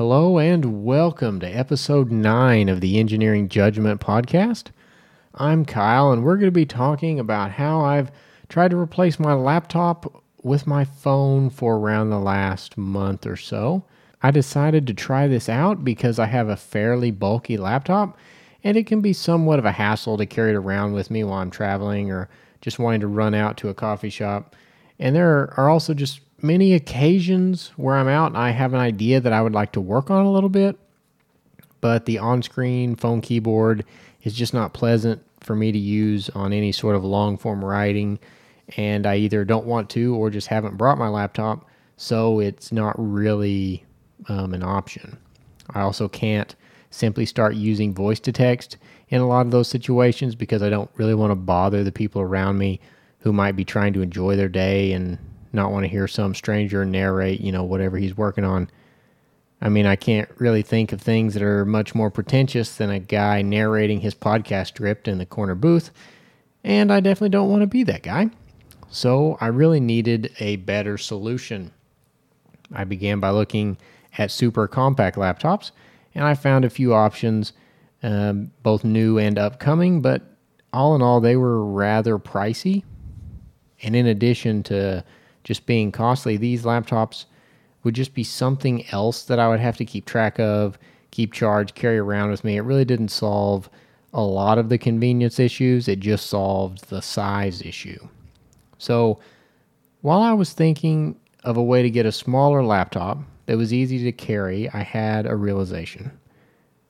Hello and welcome to episode 9 of the Engineering Judgment Podcast. I'm Kyle, and we're going to be talking about how I've tried to replace my laptop with my phone for around the last month or so. I decided to try this out because I have a fairly bulky laptop, and it can be somewhat of a hassle to carry it around with me while I'm traveling or just wanting to run out to a coffee shop. And there are also just many occasions where I'm out and I have an idea that I would like to work on a little bit, but the on screen phone keyboard is just not pleasant for me to use on any sort of long form writing. And I either don't want to or just haven't brought my laptop, so it's not really um, an option. I also can't simply start using voice to text in a lot of those situations because I don't really want to bother the people around me who might be trying to enjoy their day and not want to hear some stranger narrate, you know, whatever he's working on. I mean, I can't really think of things that are much more pretentious than a guy narrating his podcast script in the corner booth, and I definitely don't want to be that guy. So I really needed a better solution. I began by looking at super compact laptops, and I found a few options, um, both new and upcoming, but all in all, they were rather pricey. And in addition to just being costly, these laptops would just be something else that I would have to keep track of, keep charged, carry around with me. It really didn't solve a lot of the convenience issues, it just solved the size issue. So while I was thinking of a way to get a smaller laptop that was easy to carry, I had a realization.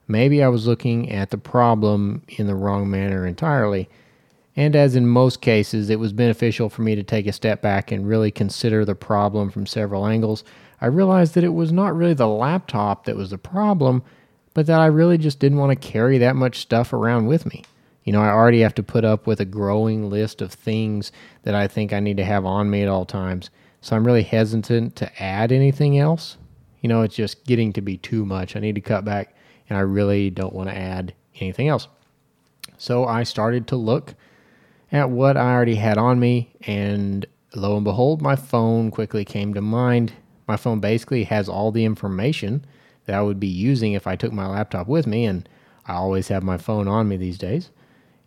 Maybe I was looking at the problem in the wrong manner entirely and as in most cases, it was beneficial for me to take a step back and really consider the problem from several angles. I realized that it was not really the laptop that was the problem, but that I really just didn't want to carry that much stuff around with me. You know, I already have to put up with a growing list of things that I think I need to have on me at all times. So I'm really hesitant to add anything else. You know, it's just getting to be too much. I need to cut back, and I really don't want to add anything else. So I started to look at what I already had on me, and lo and behold, my phone quickly came to mind. My phone basically has all the information that I would be using if I took my laptop with me, and I always have my phone on me these days.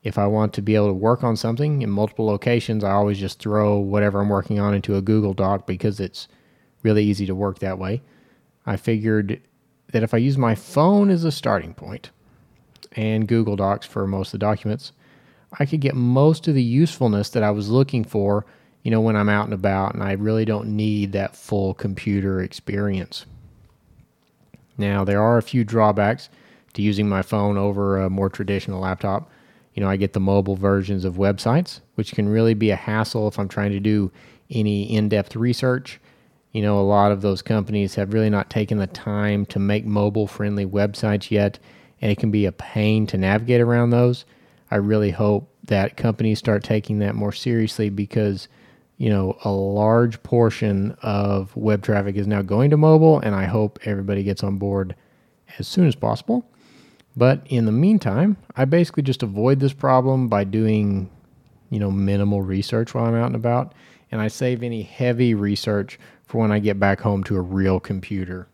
If I want to be able to work on something in multiple locations, I always just throw whatever I'm working on into a Google Doc because it's really easy to work that way. I figured that if I use my phone as a starting point and Google Docs for most of the documents, I could get most of the usefulness that I was looking for, you know, when I'm out and about, and I really don't need that full computer experience. Now, there are a few drawbacks to using my phone over a more traditional laptop. You know, I get the mobile versions of websites, which can really be a hassle if I'm trying to do any in depth research. You know, a lot of those companies have really not taken the time to make mobile friendly websites yet, and it can be a pain to navigate around those. I really hope that companies start taking that more seriously because you know a large portion of web traffic is now going to mobile and I hope everybody gets on board as soon as possible. But in the meantime, I basically just avoid this problem by doing you know minimal research while I'm out and about and I save any heavy research for when I get back home to a real computer.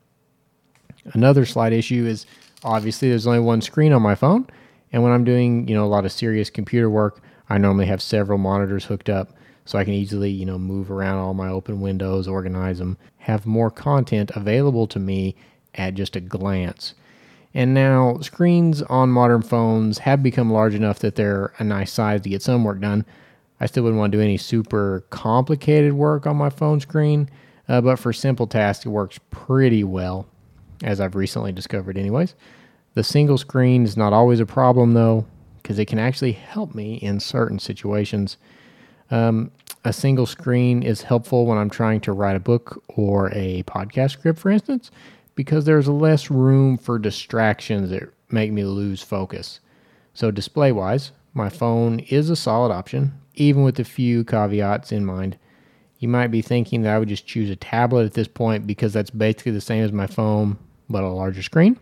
Another slight issue is obviously there's only one screen on my phone and when I'm doing, you know, a lot of serious computer work, I normally have several monitors hooked up so I can easily, you know, move around all my open windows, organize them, have more content available to me at just a glance. And now screens on modern phones have become large enough that they're a nice size to get some work done. I still wouldn't want to do any super complicated work on my phone screen, uh, but for simple tasks, it works pretty well, as I've recently discovered, anyways. The single screen is not always a problem though, because it can actually help me in certain situations. Um, a single screen is helpful when I'm trying to write a book or a podcast script, for instance, because there's less room for distractions that make me lose focus. So, display wise, my phone is a solid option, even with a few caveats in mind. You might be thinking that I would just choose a tablet at this point because that's basically the same as my phone, but a larger screen.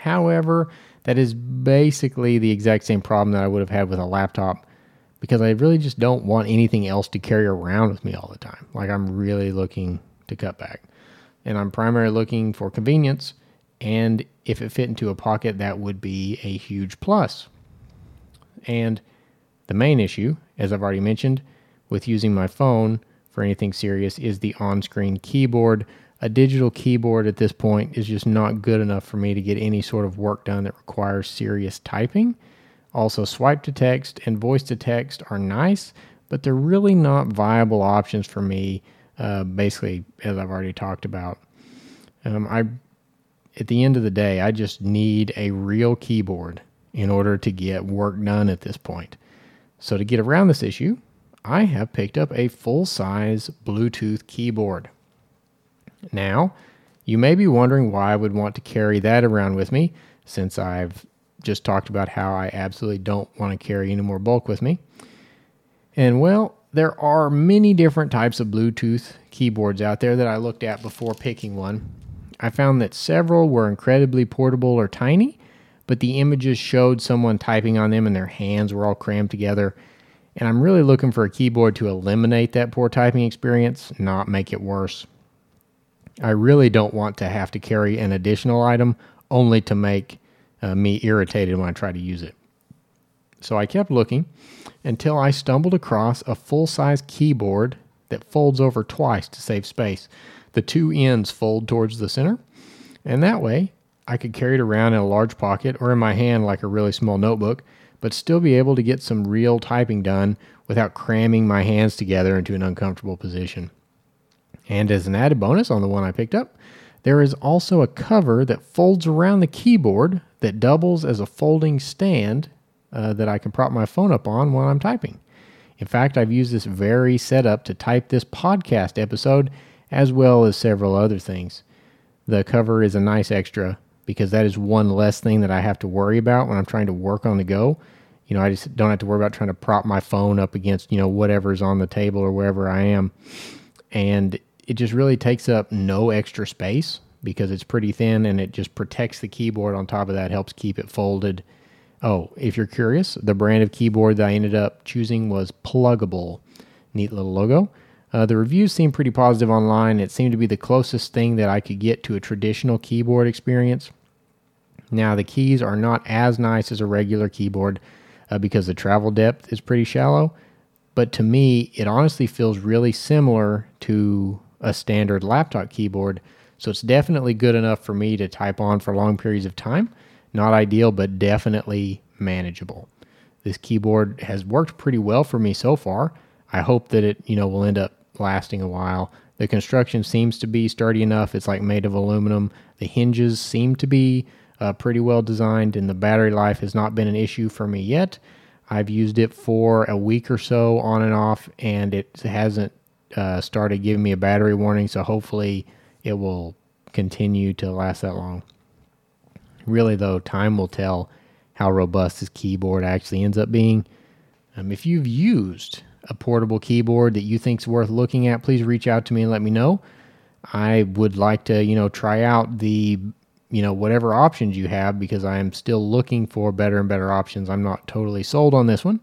However, that is basically the exact same problem that I would have had with a laptop because I really just don't want anything else to carry around with me all the time. Like I'm really looking to cut back. And I'm primarily looking for convenience And if it fit into a pocket, that would be a huge plus. And the main issue, as I've already mentioned, with using my phone for anything serious is the on screen keyboard. A digital keyboard at this point is just not good enough for me to get any sort of work done that requires serious typing. Also, swipe to text and voice to text are nice, but they're really not viable options for me, uh, basically, as I've already talked about. Um, I, at the end of the day, I just need a real keyboard in order to get work done at this point. So, to get around this issue, I have picked up a full size Bluetooth keyboard. Now, you may be wondering why I would want to carry that around with me since I've just talked about how I absolutely don't want to carry any more bulk with me. And well, there are many different types of Bluetooth keyboards out there that I looked at before picking one. I found that several were incredibly portable or tiny, but the images showed someone typing on them and their hands were all crammed together. And I'm really looking for a keyboard to eliminate that poor typing experience, not make it worse. I really don't want to have to carry an additional item only to make uh, me irritated when I try to use it. So I kept looking until I stumbled across a full size keyboard that folds over twice to save space. The two ends fold towards the center, and that way I could carry it around in a large pocket or in my hand like a really small notebook, but still be able to get some real typing done without cramming my hands together into an uncomfortable position. And as an added bonus on the one I picked up, there is also a cover that folds around the keyboard that doubles as a folding stand uh, that I can prop my phone up on while I'm typing. In fact, I've used this very setup to type this podcast episode as well as several other things. The cover is a nice extra because that is one less thing that I have to worry about when I'm trying to work on the go. You know, I just don't have to worry about trying to prop my phone up against, you know, whatever's on the table or wherever I am. And it just really takes up no extra space because it's pretty thin and it just protects the keyboard on top of that, helps keep it folded. Oh, if you're curious, the brand of keyboard that I ended up choosing was Plugable. Neat little logo. Uh, the reviews seemed pretty positive online. It seemed to be the closest thing that I could get to a traditional keyboard experience. Now, the keys are not as nice as a regular keyboard uh, because the travel depth is pretty shallow, but to me, it honestly feels really similar to a standard laptop keyboard. So it's definitely good enough for me to type on for long periods of time. Not ideal, but definitely manageable. This keyboard has worked pretty well for me so far. I hope that it, you know, will end up lasting a while. The construction seems to be sturdy enough. It's like made of aluminum. The hinges seem to be uh, pretty well designed, and the battery life has not been an issue for me yet. I've used it for a week or so on and off, and it hasn't uh, started giving me a battery warning, so hopefully it will continue to last that long. Really, though, time will tell how robust this keyboard actually ends up being. Um, if you've used a portable keyboard that you think's worth looking at, please reach out to me and let me know. I would like to, you know, try out the, you know, whatever options you have because I am still looking for better and better options. I'm not totally sold on this one.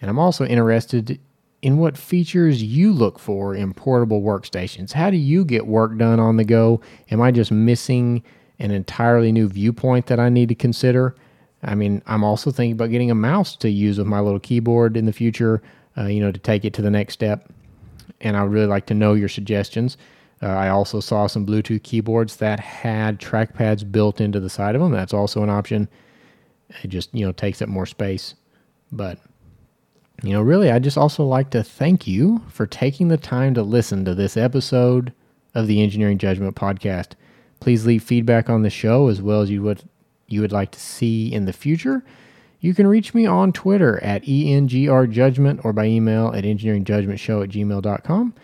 And I'm also interested in what features you look for in portable workstations. How do you get work done on the go? Am I just missing an entirely new viewpoint that I need to consider? I mean, I'm also thinking about getting a mouse to use with my little keyboard in the future, uh, you know, to take it to the next step. And I would really like to know your suggestions. Uh, I also saw some Bluetooth keyboards that had trackpads built into the side of them. That's also an option. It just, you know, takes up more space. But you know, really, I'd just also like to thank you for taking the time to listen to this episode of the Engineering Judgment Podcast. Please leave feedback on the show as well as you would you would like to see in the future. You can reach me on Twitter at ENGRJudgment or by email at engineeringjudgmentshow at gmail.com.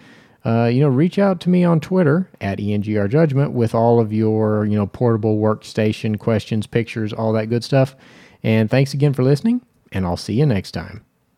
Uh, you know, reach out to me on Twitter at ENGRJudgment with all of your, you know, portable workstation questions, pictures, all that good stuff. And thanks again for listening, and I'll see you next time.